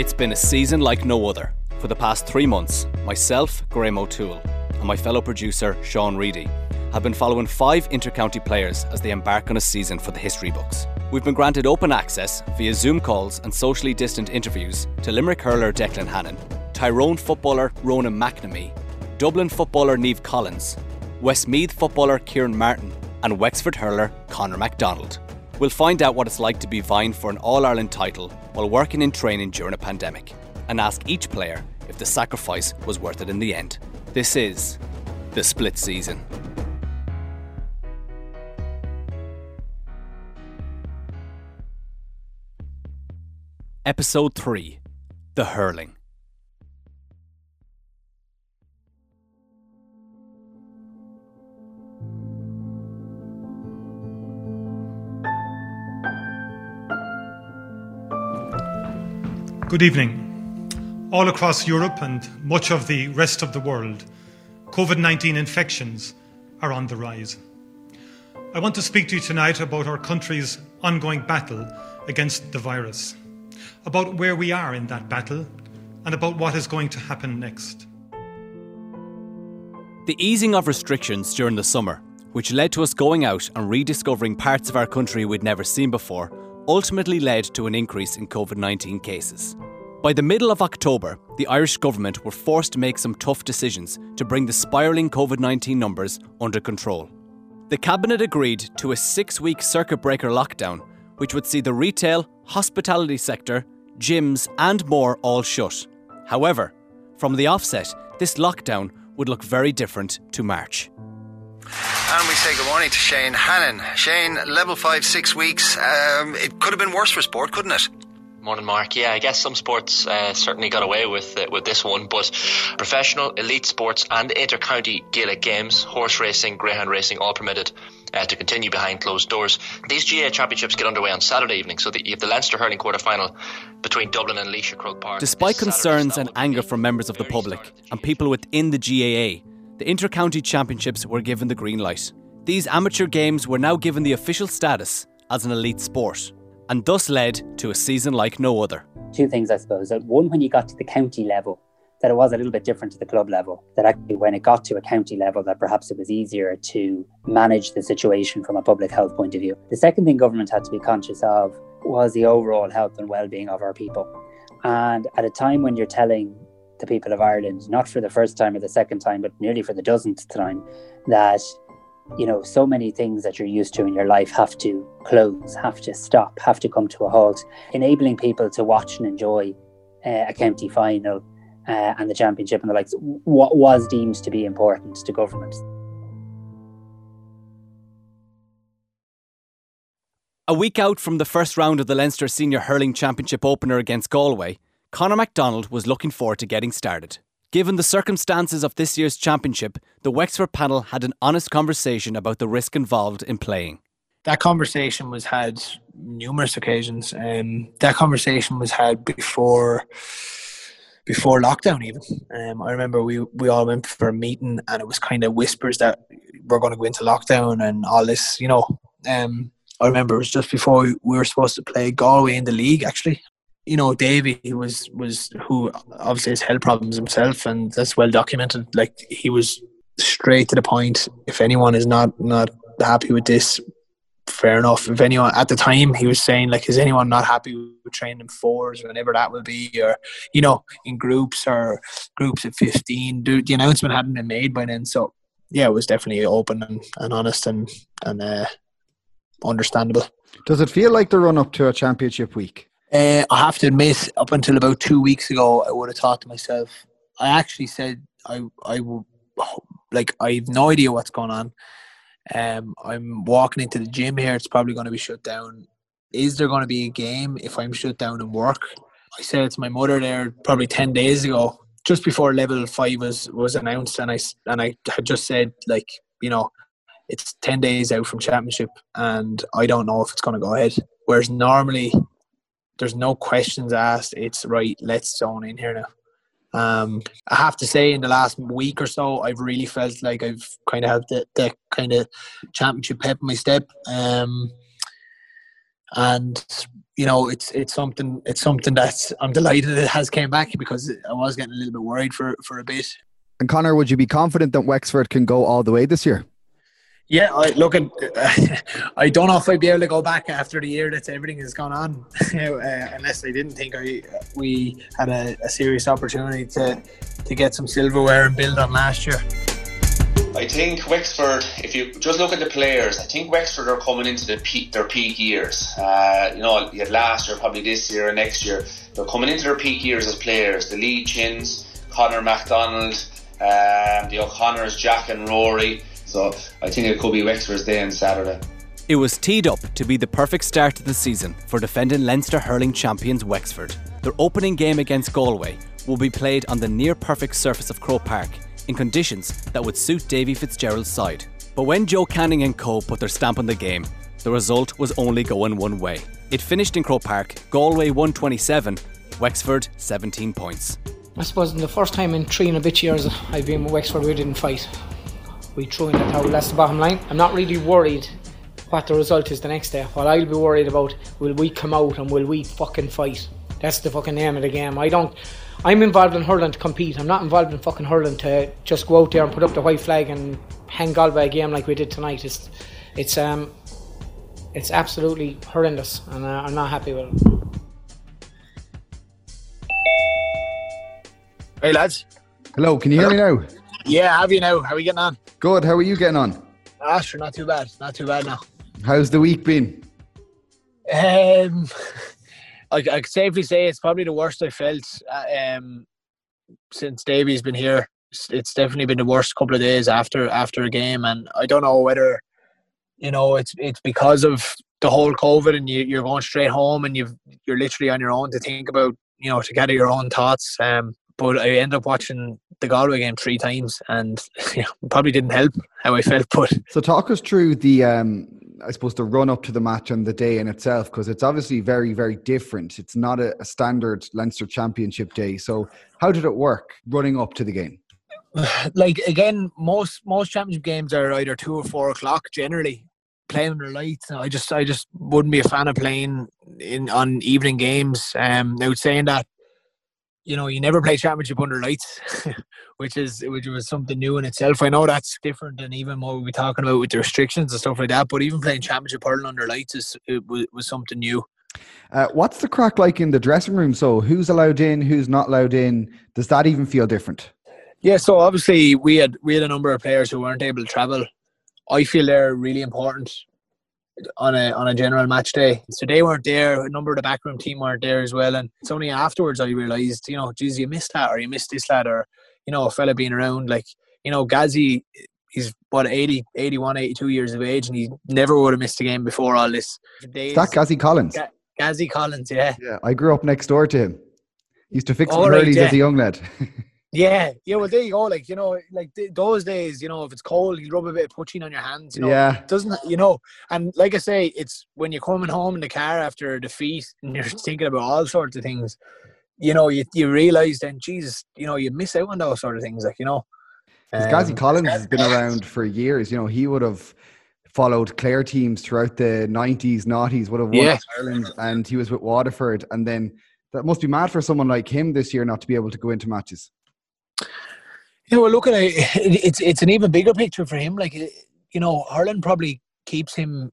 It's been a season like no other. For the past three months, myself, Graham O'Toole, and my fellow producer, Sean Reedy, have been following five intercounty players as they embark on a season for the history books. We've been granted open access via Zoom calls and socially distant interviews to Limerick hurler Declan Hannon, Tyrone footballer Ronan McNamee, Dublin footballer Niamh Collins, Westmeath footballer Kieran Martin, and Wexford hurler Conor McDonald. We'll find out what it's like to be vying for an All Ireland title while working in training during a pandemic, and ask each player if the sacrifice was worth it in the end. This is the split season. Episode 3 The Hurling. Good evening. All across Europe and much of the rest of the world, COVID 19 infections are on the rise. I want to speak to you tonight about our country's ongoing battle against the virus, about where we are in that battle, and about what is going to happen next. The easing of restrictions during the summer, which led to us going out and rediscovering parts of our country we'd never seen before, ultimately led to an increase in COVID 19 cases. By the middle of October, the Irish government were forced to make some tough decisions to bring the spiralling COVID 19 numbers under control. The Cabinet agreed to a six week circuit breaker lockdown, which would see the retail, hospitality sector, gyms, and more all shut. However, from the offset, this lockdown would look very different to March. And we say good morning to Shane Hannon. Shane, level five, six weeks. Um, it could have been worse for sport, couldn't it? Morning, Mark. Yeah, I guess some sports uh, certainly got away with uh, with this one, but professional, elite sports, and inter-county Gaelic games, horse racing, greyhound racing, all permitted uh, to continue behind closed doors. These GAA championships get underway on Saturday evening, so that you have the Leinster hurling quarter final between Dublin and Laois Croke Park. Despite concerns and anger from members of the public and people within the GAA, the inter-county championships were given the green light. These amateur games were now given the official status as an elite sport, and thus led to a season like no other. Two things, I suppose. One, when you got to the county level, that it was a little bit different to the club level. That actually, when it got to a county level, that perhaps it was easier to manage the situation from a public health point of view. The second thing government had to be conscious of was the overall health and well-being of our people. And at a time when you're telling the people of Ireland, not for the first time or the second time, but nearly for the dozenth time, that you know so many things that you're used to in your life have to close, have to stop, have to come to a halt, enabling people to watch and enjoy uh, a county final uh, and the championship and the likes. What was deemed to be important to government. A week out from the first round of the Leinster Senior Hurling Championship opener against Galway, Conor McDonald was looking forward to getting started. Given the circumstances of this year's championship, the Wexford panel had an honest conversation about the risk involved in playing. That conversation was had numerous occasions. Um, that conversation was had before before lockdown even. Um, I remember we, we all went for a meeting and it was kind of whispers that we're going to go into lockdown and all this, you know. Um, I remember it was just before we were supposed to play Galway in the league actually you know, Davy, was was who obviously has health problems himself, and that's well documented. Like he was straight to the point. If anyone is not not happy with this, fair enough. If anyone at the time he was saying like, is anyone not happy with training fours, whenever that will be, or you know, in groups or groups of fifteen. The announcement hadn't been made by then, so yeah, it was definitely open and, and honest and and uh, understandable. Does it feel like the run up to a championship week? Uh, I have to admit, up until about two weeks ago, I would have thought to myself, I actually said I I like I have no idea what's going on. Um, I'm walking into the gym here. It's probably going to be shut down. Is there going to be a game if I'm shut down and work? I said it to my mother there probably ten days ago, just before level five was was announced, and I and I had just said like you know, it's ten days out from championship, and I don't know if it's going to go ahead. Whereas normally there's no questions asked. It's right. Let's zone in here now. Um, I have to say, in the last week or so, I've really felt like I've kind of had the, the kind of championship pep in my step. Um, and you know it's it's something it's something that I'm delighted it has came back because I was getting a little bit worried for for a bit. And Conor, would you be confident that Wexford can go all the way this year? Yeah, I, look, at, I don't know if I'd be able to go back after the year that everything has gone on, uh, unless I didn't think I we had a, a serious opportunity to to get some silverware and build on last year. I think Wexford, if you just look at the players, I think Wexford are coming into the peak, their peak years. Uh, you know, you had last year, probably this year and next year. They're coming into their peak years as players. The Lee Chins, Conor McDonald, um, the O'Connors, Jack and Rory. So I think it could be Wexford's day on Saturday. It was teed up to be the perfect start to the season for defending Leinster hurling champions Wexford. Their opening game against Galway will be played on the near perfect surface of Croke Park in conditions that would suit Davy Fitzgerald's side. But when Joe Canning and co put their stamp on the game, the result was only going one way. It finished in Croke Park, Galway 127, Wexford 17 points. I suppose in the first time in three and a bit years I've been with Wexford, we didn't fight. We threw in the towel, that's the bottom line. I'm not really worried what the result is the next day. What I'll be worried about, will we come out and will we fucking fight? That's the fucking name of the game. I don't I'm involved in hurling to compete. I'm not involved in fucking hurling to just go out there and put up the white flag and hang Galway a game like we did tonight. It's it's um it's absolutely horrendous, and uh, I'm not happy with it. Hey lads. Hello, can you hear me now? Yeah, have you now? How are we getting on? Good. How are you getting on? Ah, sure, not too bad. Not too bad now. How's the week been? Um, I, I could safely say it's probably the worst I felt uh, um, since Davy's been here. It's, it's definitely been the worst couple of days after after a game, and I don't know whether you know it's it's because of the whole COVID and you, you're going straight home and you've you're literally on your own to think about you know to gather your own thoughts. Um, but I ended up watching the Galway game three times, and probably didn't help how I felt. But so talk us through the um, I suppose the run up to the match and the day in itself because it's obviously very very different. It's not a, a, standard Leinster Championship day. So how did it work running up to the game? Like again, most most championship games are either two or four o'clock generally. Playing under lights, I just I just wouldn't be a fan of playing in on evening games. Um, now saying that you know, you never play championship under lights, which is which was something new in itself. I know that's different than even what we be talking about with the restrictions and stuff like that. But even playing championship hurling under lights is it was, was something new. Uh, what's the crack like in the dressing room? So who's allowed in, who's not allowed in? Does that even feel different? Yeah, so obviously we had we had a number of players who weren't able to travel. I feel they're really important on a on a general match day. So they weren't there. A number of the backroom team weren't there as well. And it's only afterwards I realised, you know, geez, you missed that or you missed this lad or, you know, a fella being around. Like, you know, Gazzy he's what 80, 81, 82 years of age and he never would have missed a game before all this. Days, Is that Gazzy Collins? Ga- Gazzy Collins, yeah. Yeah, I grew up next door to him. He used to fix oh, right, yeah. as a young lad. Yeah, yeah. Well, there you go. Like you know, like th- those days, you know, if it's cold, you rub a bit of poitín on your hands. You know, yeah. Doesn't you know? And like I say, it's when you're coming home in the car after a defeat and you're thinking about all sorts of things. You know, you you realize then, Jesus, you know, you miss out on those sort of things. Like you know, um, Gazzy Collins has been around for years. You know, he would have followed Clare teams throughout the nineties, noughties. Would have won yeah. Ireland, and he was with Waterford, and then. That must be mad for someone like him this year not to be able to go into matches. You know, look at it. It's it's an even bigger picture for him. Like you know, Ireland probably keeps him,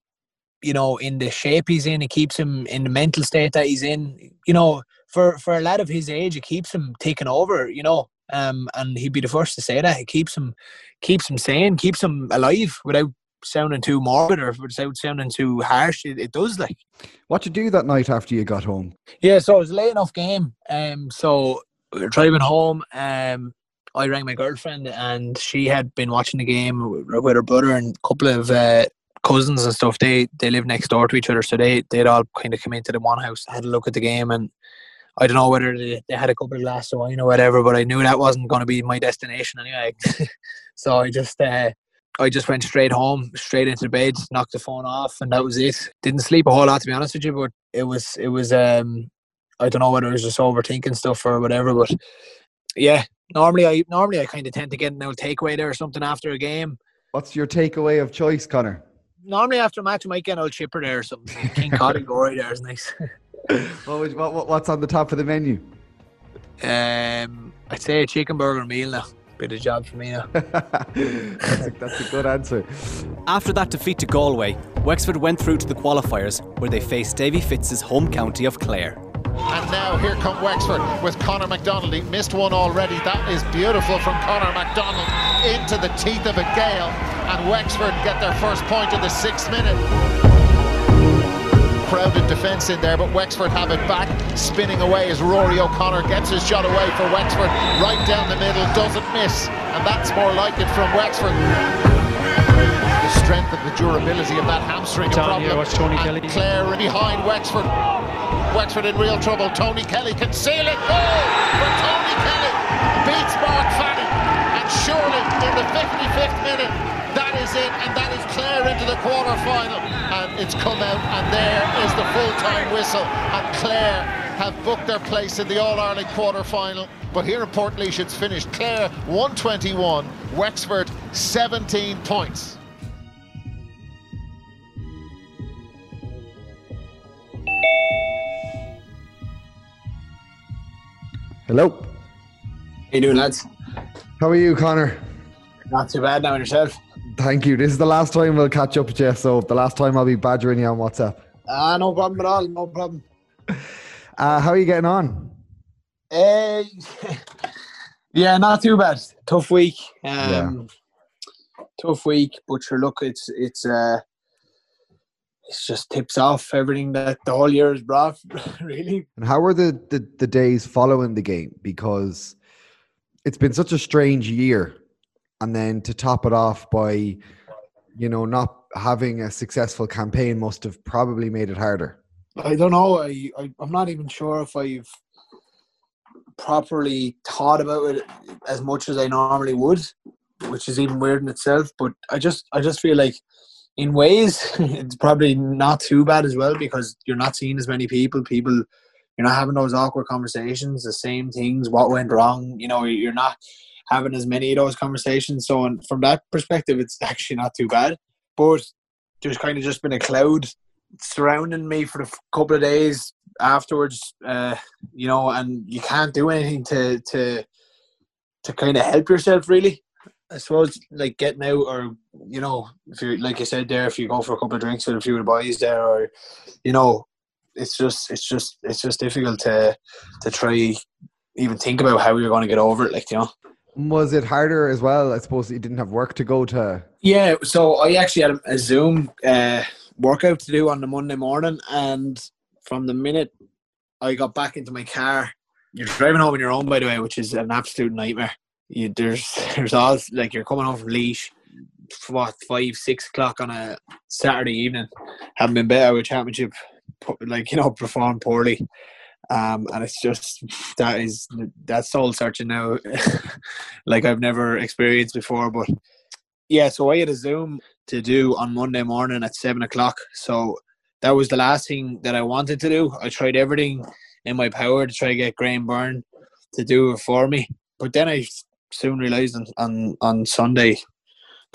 you know, in the shape he's in. It keeps him in the mental state that he's in. You know, for for a lad of his age, it keeps him taking over. You know, um, and he'd be the first to say that. It keeps him keeps him sane, keeps him alive without sounding too morbid or without sounding too harsh. It, it does like. What you do that night after you got home? Yeah, so it was a late enough game. Um, so we were driving home. Um, I rang my girlfriend and she had been watching the game with her brother and a couple of uh, cousins and stuff. They they live next door to each other, so they they'd all kind of come into the one house, had a look at the game, and I don't know whether they, they had a couple of glasses of wine or whatever, but I knew that wasn't going to be my destination anyway. so I just uh, I just went straight home, straight into bed, knocked the phone off, and that was it. Didn't sleep a whole lot to be honest with you, but it was it was um I don't know whether it was just overthinking stuff or whatever, but yeah, normally I normally I kind of tend to get an old takeaway there or something after a game. What's your takeaway of choice, Conor? normally after a match, I might get an old chipper there or something. King Cod and Gorey there is nice. what, what, what's on the top of the menu? Um, I'd say a chicken burger meal now. Bit of job for me now. that's, a, that's a good answer. After that defeat to Galway, Wexford went through to the qualifiers where they faced Davy Fitz's home county of Clare. And now here come Wexford with Conor McDonald. He missed one already. That is beautiful from Conor McDonald into the teeth of a gale. And Wexford get their first point in the sixth minute crowded defence in there, but Wexford have it back, spinning away as Rory O'Connor gets his shot away for Wexford, right down the middle, doesn't miss, and that's more like it from Wexford. The strength and the durability of that hamstring Down problem. here, watch Tony Kelly. Clare behind Wexford. Wexford in real trouble. Tony Kelly can seal it. Goal for Tony Kelly. Beats Mark Fanning. And surely in the 55th minute, that is it. And that is Clare into the quarter final. And it's come out. And there is the full time whistle. And Clare have booked their place in the All Ireland quarter final. But here in Port it's finished. Clare 121, Wexford 17 points. Hello. How you doing, lads? How are you, Conor? Not too bad now on yourself. Thank you. This is the last time we'll catch up with you, so the last time I'll be badgering you on WhatsApp. Ah, uh, no problem at all. No problem. Uh, how are you getting on? Uh, yeah, not too bad. Tough week. Um, yeah. Tough week, but sure, look, it's it's uh, it's just tips off everything that the whole year has brought, really. And how were the, the the days following the game? Because it's been such a strange year, and then to top it off by, you know, not having a successful campaign must have probably made it harder. I don't know. I, I I'm not even sure if I've properly thought about it as much as I normally would, which is even weird in itself. But I just I just feel like in ways it's probably not too bad as well because you're not seeing as many people. People you're not having those awkward conversations, the same things, what went wrong. You know, you're not having as many of those conversations. So from that perspective, it's actually not too bad. But there's kind of just been a cloud surrounding me for a couple of days afterwards, uh, you know, and you can't do anything to to to kind of help yourself really. I suppose like getting out or you know, if you like you said there, if you go for a couple of drinks with a few of the boys there or you know, it's just it's just it's just difficult to to try even think about how you're gonna get over it, like, you know. Was it harder as well? I suppose you didn't have work to go to. Yeah, so I actually had a Zoom uh, workout to do on the Monday morning, and from the minute I got back into my car, you're driving home on your own, by the way, which is an absolute nightmare. You, there's there's all like you're coming home from Laois, what five six o'clock on a Saturday evening, having been better with championship, like you know, performed poorly. Um, and it's just that is that's soul searching now, like I've never experienced before. But yeah, so I had a Zoom to do on Monday morning at seven o'clock. So that was the last thing that I wanted to do. I tried everything in my power to try to get Graham Byrne to do it for me, but then I soon realised on, on on Sunday,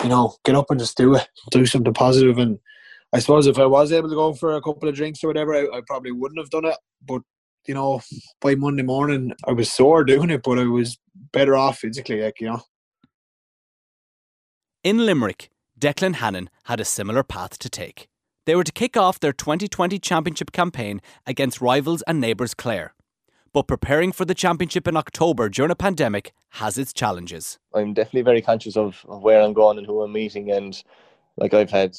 you know, get up and just do it, do something positive. And I suppose if I was able to go for a couple of drinks or whatever, I, I probably wouldn't have done it. But you know, by Monday morning, I was sore doing it, but I was better off physically, like, you know. In Limerick, Declan Hannon had a similar path to take. They were to kick off their 2020 championship campaign against rivals and neighbours Clare. But preparing for the championship in October during a pandemic has its challenges. I'm definitely very conscious of, of where I'm going and who I'm meeting. And like I've had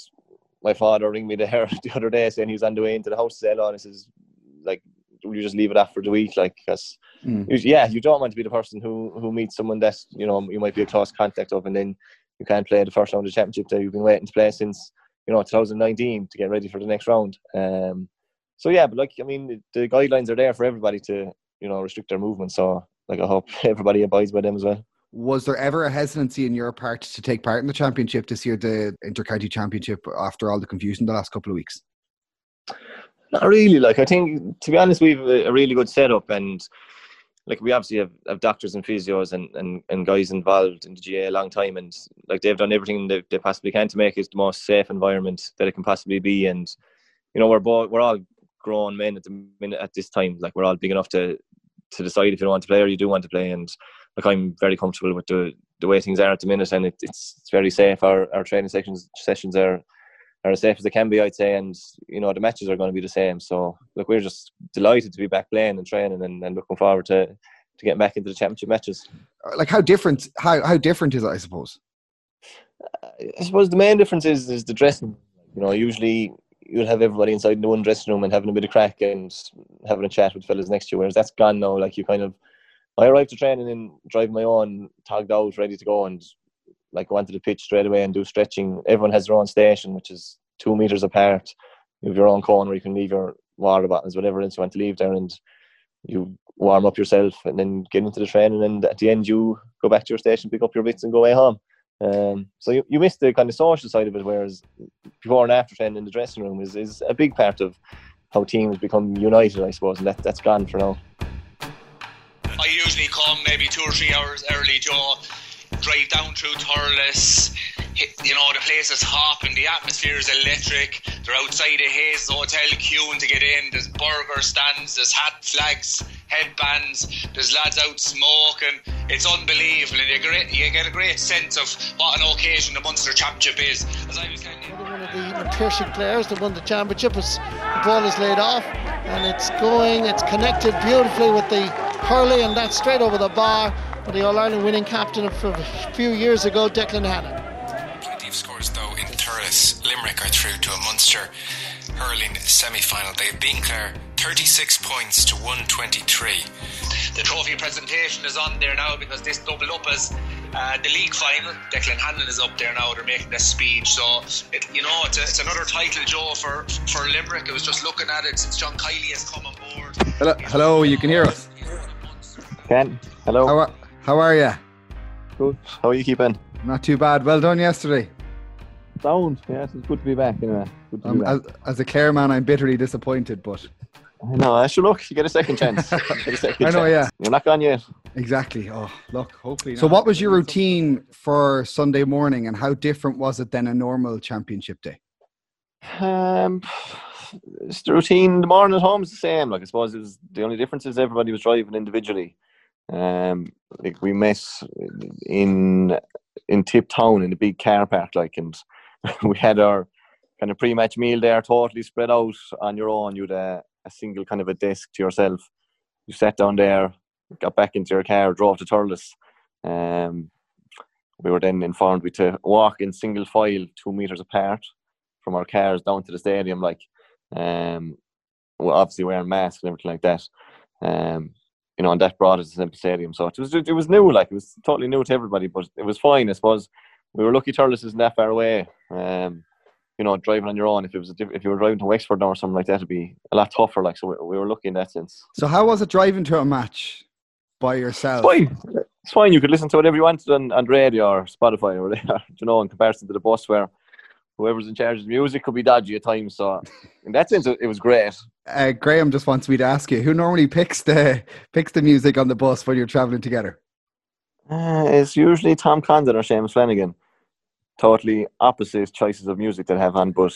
my father ring me there the other day saying he was on the way into the house sale and he says, like, will you just leave it after the week? Like, because mm. yeah, you don't want to be the person who who meets someone that you know you might be a close contact of, and then you can't play the first round of the championship that you've been waiting to play since you know 2019 to get ready for the next round. Um, so yeah, but like I mean, the guidelines are there for everybody to you know restrict their movement. So like I hope everybody abides by them as well. Was there ever a hesitancy in your part to take part in the championship this year, the intercounty championship, after all the confusion the last couple of weeks? Not really. Like I think, to be honest, we've a really good setup, and like we obviously have, have doctors and physios and, and, and guys involved in the GA a long time and like they've done everything they, they possibly can to make it the most safe environment that it can possibly be and you know we're both we're all grown men at the minute at this time like we're all big enough to to decide if you don't want to play or you do want to play and like I'm very comfortable with the the way things are at the minute and it, it's it's very safe our, our training sessions sessions are are as safe as they can be, I'd say. And you know the matches are going to be the same. So look, we're just delighted to be back playing and training, and, and looking forward to to getting back into the championship matches. Uh, like how different? How how different is it? I suppose. Uh, I suppose the main difference is is the dressing. You know, usually you'll have everybody inside in the one dressing room and having a bit of crack and having a chat with fellas next to you. Whereas that's gone now. Like you kind of, I arrived to training and drive my own, togged out, ready to go, and like go onto the pitch straight away and do stretching. Everyone has their own station, which is two meters apart. You have your own corner. You can leave your water bottles, whatever is you want to leave there, and you warm up yourself, and then get into the training. And at the end, you go back to your station, pick up your bits, and go away home. Um, so you, you miss the kind of social side of it, whereas before and after training in the dressing room is, is a big part of how teams become united, I suppose, and that, that's gone for now. I usually come maybe two or three hours early, Joe, drive down through Thurles, you know, the place is hopping, the atmosphere is electric. They're outside the Hayes Hotel queuing to get in. There's burger stands, there's hat flags, headbands, there's lads out smoking. It's unbelievable, and you get, you get a great sense of what an occasion the Munster Championship is. As I was telling you, one of the Pershing players that won the championship was the ball is laid off, and it's going, it's connected beautifully with the hurley, and that's straight over the bar. But the All Ireland winning captain of a few years ago, Declan Hannon scores though in Thurles. Limerick are through to a Munster hurling semi final. They have beaten Clare 36 points to 123. The trophy presentation is on there now because this doubled up as uh, the league final. Declan Hannon is up there now. They're making a speech, so it, you know it's, a, it's, another title, Joe, for for Limerick. I was just looking at it since John Kiely has come on board. Hello, hello you can hear us. Ken, hello. How are, how are you? Good. How are you keeping? Not too bad. Well done yesterday sound. Yes, it's good to be back anyway. Um, back. As, as, a Clare man, I'm bitterly disappointed, but. I know. I should look. You get a second chance. A second I know. Chance. Yeah. You're not gone yet. Exactly. Oh, look. Hopefully. So, what was your routine for Sunday morning, and how different was it than a normal championship day? Um, it's the routine. The morning at home is the same. Like I suppose it was the only difference is everybody was driving individually. Um, like we met in in Tip Town in a big car park, like, and we had our kind of pre-match meal there, totally spread out on your own. You had a, a single kind of a desk to yourself. You sat down there, got back into your car, drove to Thurles. Um, we were then informed we to walk in single file, two meters apart from our cars down to the stadium. Like, um, well, obviously wearing masks and everything like that. Um, you know, and that brought us to the Stadium. So it was it was new, like it was totally new to everybody, but it was fine. I suppose we were lucky Thurles isn't that far away. Um, you know, driving on your own. If it was a, if you were driving to Wexford or something like that, it'd be a lot tougher. Like so, we, we were lucky in that sense. So how was it driving to a match by yourself? It's fine. It's fine. You could listen to whatever you wanted on, on radio or Spotify or whatever. You know, in comparison to the bus where whoever's in charge of the music could be dodgy at times. So in that sense, it was great. Uh, Graham just wants me to ask you, who normally picks the picks the music on the bus when you're traveling together? Uh, it's usually Tom Condon or Seamus Flanagan totally opposite choices of music that have on, but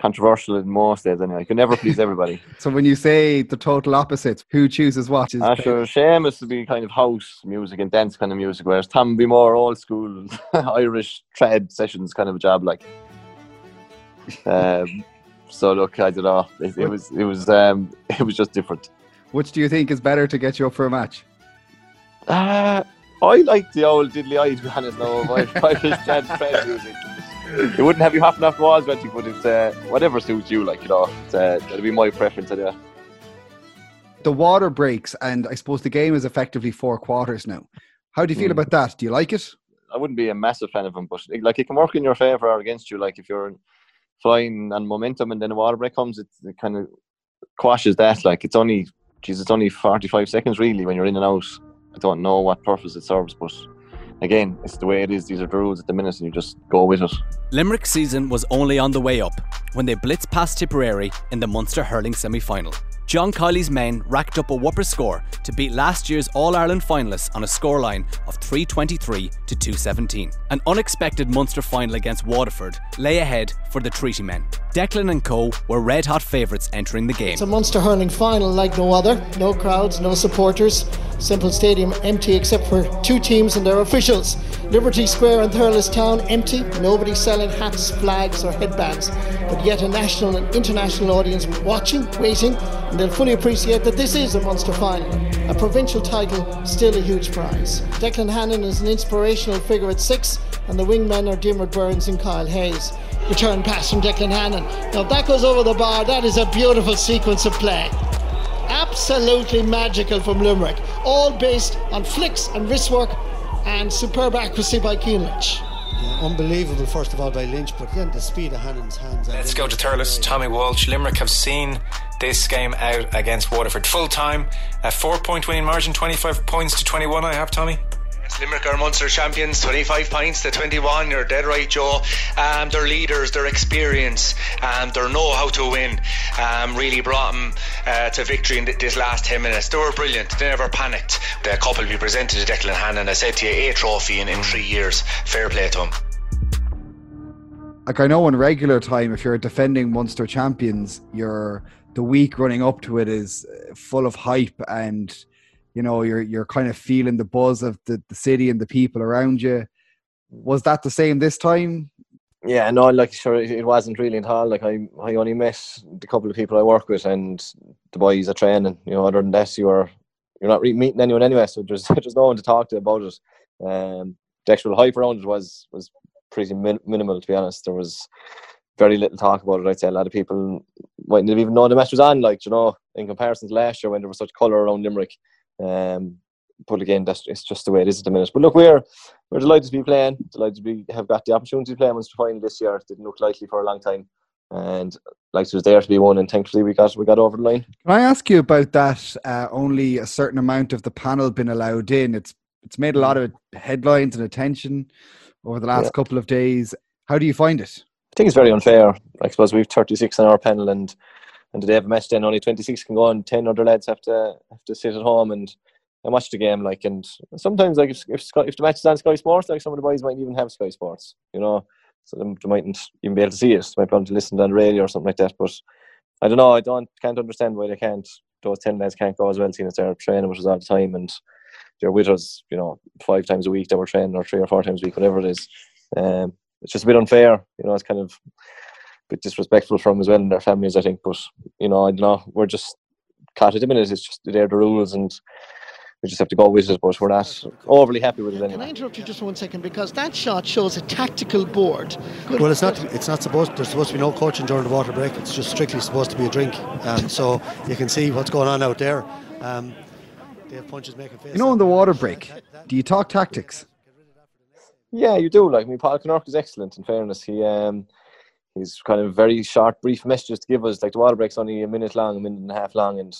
controversial in most days anyway. You can never please everybody. so when you say the total opposite, who chooses what? Is uh, sure, Seamus would be kind of house music and dance kind of music, whereas Tom would be more old school Irish trad sessions kind of a job like. Um, so look, I don't know. It, it was it was um, it was just different. Which do you think is better to get you up for a match? Uh, I like the old diddly eye to be honest now of Irish trad music. It wouldn't have you hopping off the walls, Reggie, but it's uh, whatever suits you, like you know. It's, uh, that'd be my preference, anyway. The water breaks, and I suppose the game is effectively four quarters now. How do you feel mm. about that? Do you like it? I wouldn't be a massive fan of them, but like it can work in your favour or against you. Like if you're flying on momentum and then a water break comes, it, it kind of quashes that. Like it's only, geez, it's only 45 seconds really when you're in and out. I don't know what purpose it serves, but again, it's the way it is. These are the rules at the minute, and you just go with it. Limerick season was only on the way up when they blitzed past Tipperary in the Munster hurling semi final. John Kiely's men racked up a whopper score to beat last year's All Ireland finalists on a scoreline of 323 to 217. An unexpected Munster final against Waterford lay ahead for the Treaty men. Declan and co were red hot favourites entering the game. It's a Munster hurling final like no other. No crowds, no supporters. Semple Stadium empty except for two teams and their officials. Liberty Square and Thurles Town empty. Nobody selling hats, flags, or headbands. But yet a national and international audience watching, waiting, and they'll fully appreciate that this is a Munster final. A provincial title, still a huge prize. Declan Hannon is an inspirational figure at six, and the wingmen are Diarmaid Byrnes and Kyle Hayes. Return pass from Declan Hannon. Now that goes over the bar, that is a beautiful sequence of play. Absolutely magical from Limerick, all based on flicks and wrist work and superb accuracy by Cian Lynch. Yeah, unbelievable, first of all, by Lynch, but then the speed of Hannon's hands. Let's go to Thurles. Tommy Walsh. Limerick have seen this game out against Waterford full time. A four point winning margin, 25 points to 21. I have, Tommy. Limerick are Munster champions, 25 points to 21. You're dead right, Joe. Um, their leaders, their experience, um, their know how to win um, really brought them uh, to victory in this last 10 minutes. They were brilliant. They never panicked. The couple we presented to Declan Hannon, I said to you, a trophy in, in three years. Fair play to them. Like I know in regular time, if you're defending Munster champions, you're the week running up to it is full of hype and you know you're you're kind of feeling the buzz of the, the city and the people around you. Was that the same this time? Yeah no like sure it wasn't really in all. Like i i only met the couple of people i work with and the boys are training you know other than that you are you're not meeting anyone anyway so there's there's no one to talk to about it. Um the actual hype around it was was pretty min- minimal to be honest. There was very little talk about it i'd say. A lot of people mightn't have even known the match was on like you know in comparison to last year when there was such colour around limerick um, but again, that's it's just the way it is at the minute. But look, we're we're delighted to be playing, delighted to be have got the opportunity to play Munster final this year. It didn't look likely for a long time, and like it was there to be won, and thankfully we got we got over the line. Can I ask you about that? Uh, only a certain amount of the panel been allowed in. It's it's made a lot of headlines and attention over the last yeah. couple of days. How do you find it? I think it's very unfair. I suppose we've 36 on our panel, and and they have a match then only 26 can go and 10 other lads have to have to sit at home and and watch the game like and sometimes like if, if, if the match is on Sky Sports like some of the boys might even have Sky Sports you know? So they, they mightn't even be able to see it. They might be able to listen on radio or something like that but I don't know. I don't can't understand why they can't. Those 10 lads can't go as well seeing as they're training which is all the time and they're with us you know five times a week they were training or three or four times a week whatever it is. Um, it's just a bit unfair you know? It's kind of bit disrespectful from as well in their families, I think. But you know, I don't know. We're just caught at the minute. It's just they're the rules, and we just have to go with it. But we're not overly happy with it anyway. Can I interrupt you just one second because that shot shows a tactical board. Good. Well, it's not. It's not supposed. There's supposed to be no coaching during the water break. It's just strictly supposed to be a drink. Um, so you can see what's going on out there. Um, they have punches making faces. You know, in the water break, do you talk tactics? Yeah, you do. Like, I mean, Paul Kinnerk is excellent. In fairness, he um, he's kind of very short, brief messages to give us. Like the water break's only a minute long, a minute and a half long, and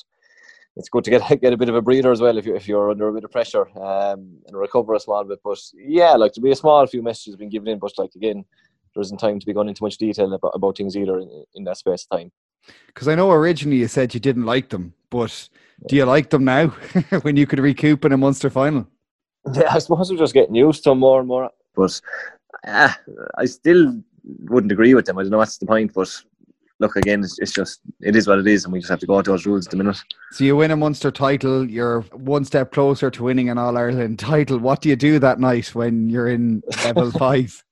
it's good to get get a bit of a breather as well if you if you're under a bit of pressure um, and recover a small bit. But yeah, like to be a small few messages being given in, but like again, there isn't time to be going into much detail about, about things either in, in that space of time. Because I know originally you said you didn't like them, but do you like them now when you could recoup in a Munster final? Yeah, I suppose we're just getting used to them more and more. But uh, I still wouldn't agree with them. I don't know what's the point, but look again, it's, it's, just it is what it is, and we just have to go with those rules at the minute. So you win a Munster title, you're one step closer to winning an All Ireland title. What do you do that night when you're in level five?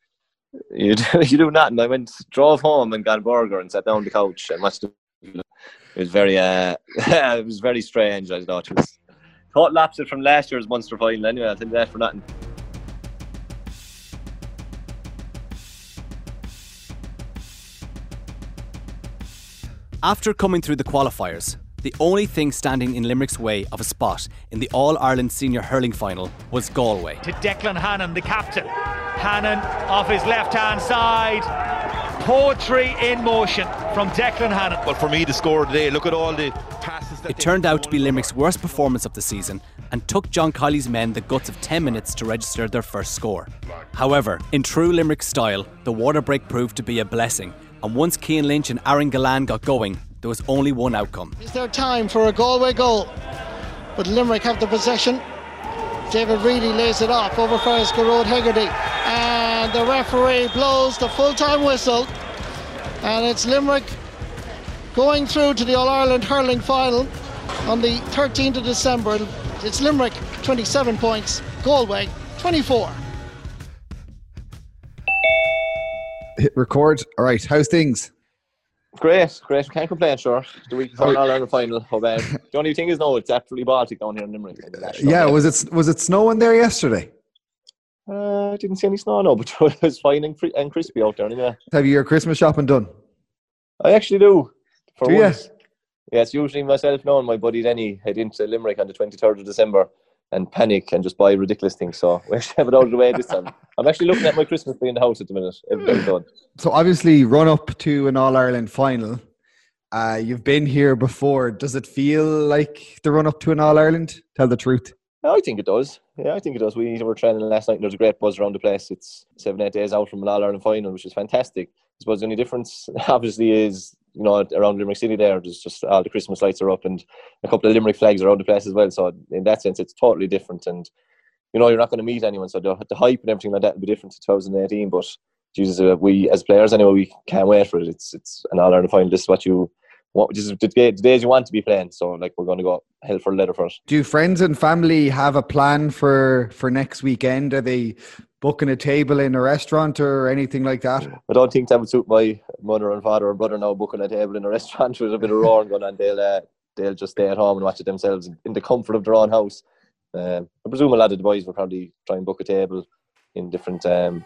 You do, you do nothing. I went drove home and got a burger and sat down on the couch and watched. It was very uh, it was very strange. I thought it was thought lapsed from last year's Munster final. Anyway, I think that for nothing. After coming through the qualifiers, the only thing standing in Limerick's way of a spot in the All Ireland Senior Hurling Final was Galway. To Declan Hannon, the captain. Hannon off his left hand side. Poetry in motion from Declan Hannon. Well, for me, the score today, look at all the passes. it turned out to be Limerick's worst performance of the season and took John Kiely's men the guts of 10 minutes to register their first score. However, in true Limerick style, the water break proved to be a blessing and once Cian Lynch and Aaron Gillane got going, there was only one outcome. Is there time for a Galway goal? But Limerick have the possession. David Reidy lays it off over for Gearóid Hegarty. And the referee blows the full time whistle. And it's Limerick going through to the All Ireland hurling final on the 13th of December. It's Limerick 27 points, Galway 24. Hit record. All right, how's things? Great, great. Can't complain, sure. The week before All Ireland final. How bad? the only thing is, no, it's absolutely Baltic down here in Limerick. Yeah, was it was it snowing there yesterday? Uh, I didn't see any snow, no, but it was fine and, cri- and crispy out there anyway. Have you your Christmas shopping done? I actually do. For Do once. Yeah, it's usually myself now and my buddy Denny head into Limerick on the 23rd of December and panic and just buy ridiculous things. So we actually have it out of the way this time. I'm actually looking at my Christmas tree in the house at the minute. Everything's done. So obviously, run up to an All Ireland final. Uh, you've been here before. Does it feel like the run up to an All Ireland? Tell the truth. I think it does. Yeah, I think it does. We were training last night and there's a great buzz around the place. It's seven, eight days out from an All Ireland final, which is fantastic. I suppose the only difference, obviously, is you know around Limerick City there, there's just all the Christmas lights are up and a couple of Limerick flags around the place as well. So in that sense, it's totally different. And you know, you're not going to meet anyone, so the, the hype and everything like that will be different to 2018. But Jesus, uh, we as players anyway, we can't wait for it. It's it's an All Ireland final. This is what you. What, is the, day, the days you want to be playing, so like we're going to go hell for leather for it. Do friends and family have a plan for for next weekend? Are they booking a table in a restaurant or anything like that? I don't think that would suit my mother and father and brother now booking a table in a restaurant with a bit of roaring going on. They'll uh, they'll just stay at home and watch it themselves in the comfort of their own house. Um, I presume a lot of the boys will probably try and book a table in different um,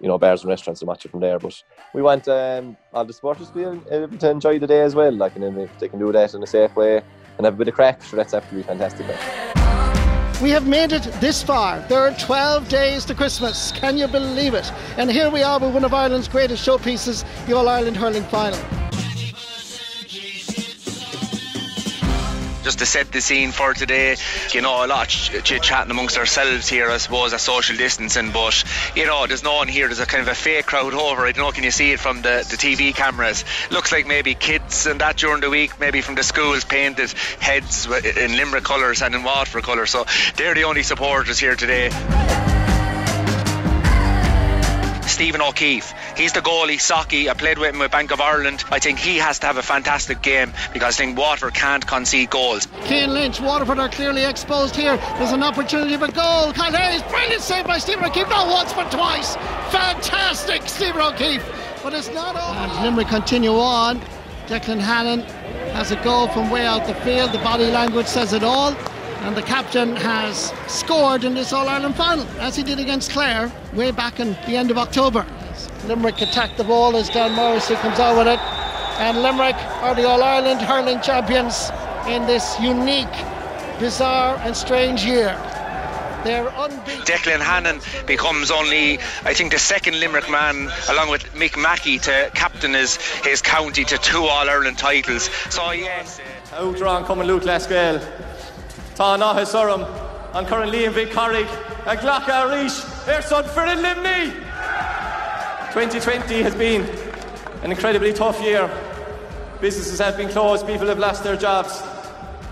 you know bars and restaurants and watch it from there. But we want um, all the supporters to be able to enjoy the day as well. Like and if they can do that in a safe way and have a bit of crack, sure that's absolutely fantastic. Like. We have made it this far. There are 12 days to Christmas. Can you believe it? And here we are with one of Ireland's greatest showpieces, the All Ireland Hurling Final. Just to set the scene for today, you know, a lot of chit chatting amongst ourselves here, I suppose, at social distancing. But you know, there's no one here. There's a kind of a fake crowd over. I don't know. Can you see it from the, the TV cameras? Looks like maybe kids and that during the week, maybe from the schools, painted heads in Limerick colours and in Waterford colours. So they're the only supporters here today. Stephen O'Keeffe. He's the goalie, Socky. I played with him with Bank of Ireland. I think he has to have a fantastic game because I think Waterford can't concede goals. Cian Lynch, Waterford are clearly exposed here. There's an opportunity for goal. Kyle Hayes, brilliant save by Stephen O'Keeffe. Not once but twice. Fantastic, Stephen O'Keeffe. But it's not over. And Limerick continue on. Declan Hannon has a goal from way out the field. The body language says it all. And the captain has scored in this All Ireland final, as he did against Clare way back in the end of October. Limerick attack the ball as Dan Morrissey comes out with it. And Limerick are the All Ireland hurling champions in this unique, bizarre, and strange year. They're unbeaten. Declan Hannon becomes only, I think, the second Limerick man, along with Mick Mackey, to captain his, his county to two All Ireland titles. So, yes. Outron coming Luke Lascale. Tá náthe sorum an chuan líon bhí ghlacha a ríis ar son in Limney. 2020 has been an incredibly tough year. Businesses have been closed, people have lost their jobs.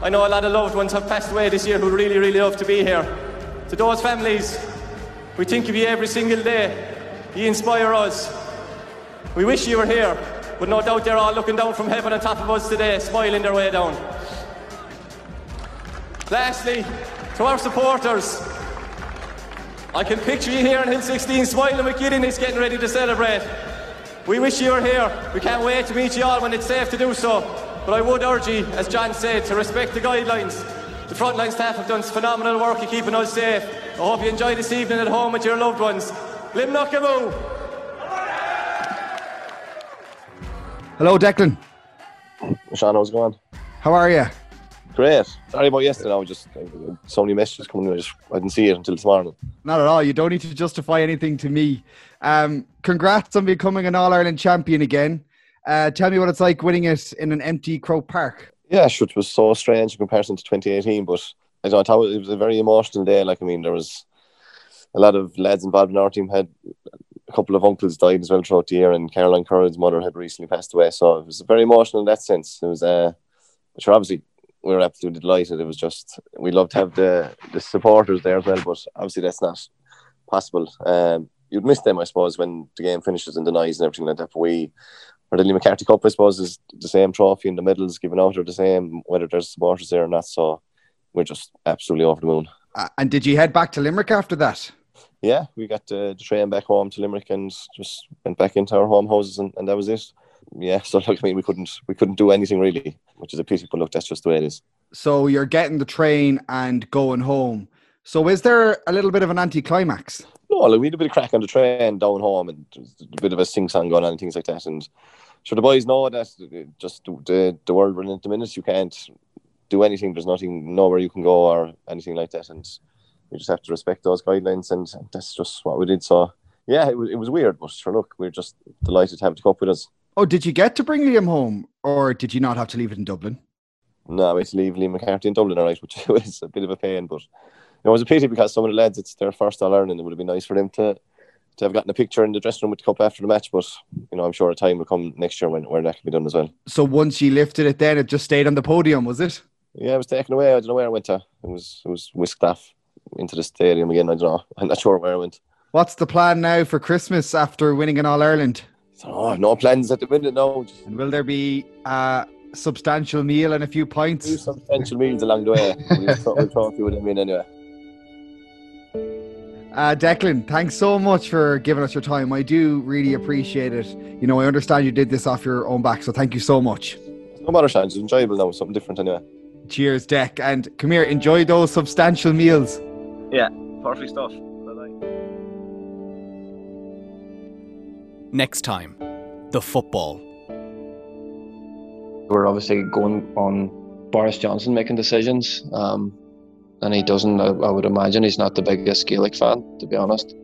I know a lot of loved ones have passed away this year who really, really love to be here. To those families, we think of you every single day. You inspire us. We wish you were here, but no doubt they're all looking down from heaven on top of us today, smiling their way down. Lastly, to our supporters, I can picture you here in Hill 16 smiling with giddiness getting ready to celebrate. We wish you were here. We can't wait to meet you all when it's safe to do so. But I would urge you, as John said, to respect the guidelines. The frontline staff have done phenomenal work in keeping us safe. I hope you enjoy this evening at home with your loved ones. Lim Nuckamoo! Hello, Declan. Sean, how's it going? How are you? Great. Sorry about yesterday. I was just so many messages coming in. I, just, I didn't see it until this morning. Not at all. You don't need to justify anything to me. Um, congrats on becoming an All Ireland champion again. Uh, tell me what it's like winning it in an empty Croke Park. Yeah, sure, it was so strange in comparison to 2018, but I don't know, it was a very emotional day. Like, I mean, there was a lot of lads involved in our team had a couple of uncles died as well throughout the year, and Caroline Curran's mother had recently passed away. So it was very emotional in that sense. It was, uh, sure, obviously we were absolutely delighted. It was just we love to have the the supporters there as well, but obviously that's not possible. Um, you'd miss them, I suppose, when the game finishes and the noise and everything like that. But we, or the Liam MacCarthy Cup, I suppose, is the same trophy and the medals given out are the same, whether there's supporters there or not. So we're just absolutely over the moon. Uh, and did you head back to Limerick after that? Yeah, we got uh, the train back home to Limerick and just went back into our home houses, and, and that was it. Yeah, so I mean, we couldn't we couldn't do anything really, which is a pity. But look, that's just the way it is. So you're getting the train and going home. So is there a little bit of an anticlimax? No, like we had a bit of crack on the train down home and a bit of a sing song going on and things like that. And sure, the boys know that just the the world running at the minute, you can't do anything. There's nothing, nowhere you can go or anything like that. And we just have to respect those guidelines, and that's just what we did. So yeah, it was it was weird, but sure, look, we are just delighted to have the cup with us. Oh, did you get to bring Liam home, or did you not have to leave it in Dublin? No, we had to leave Liam MacCarthy in Dublin, all right, which was a bit of a pain, but it was a pity because some of the lads, it's their first All Ireland. And it would have been nice for them to to have gotten a picture in the dressing room with the cup after the match. But you know, I'm sure a time will come next year when where that can be done as well. So once you lifted it, then it just stayed on the podium, was it? Yeah, it was taken away. I don't know where I went to. It was it was whisked off into the stadium again. I don't know. I'm not sure where it went. What's the plan now for Christmas after winning an All Ireland? Oh, no plans at the minute. No. And will there be a substantial meal and a few pints? Two substantial meals along the way. we'll, talk to them in anyway. Uh, Declan, thanks so much for giving us your time. I do really appreciate it. You know, I understand you did this off your own back, so thank you so much. No matter, Sean. It's enjoyable now. Something different anyway. Cheers, Dec. And come here, enjoy those substantial meals. Yeah, perfect stuff. Next time, the football. We're obviously going on Boris Johnson making decisions. Um, and he doesn't. I, I, would imagine he's not the biggest Gaelic fan, to be honest.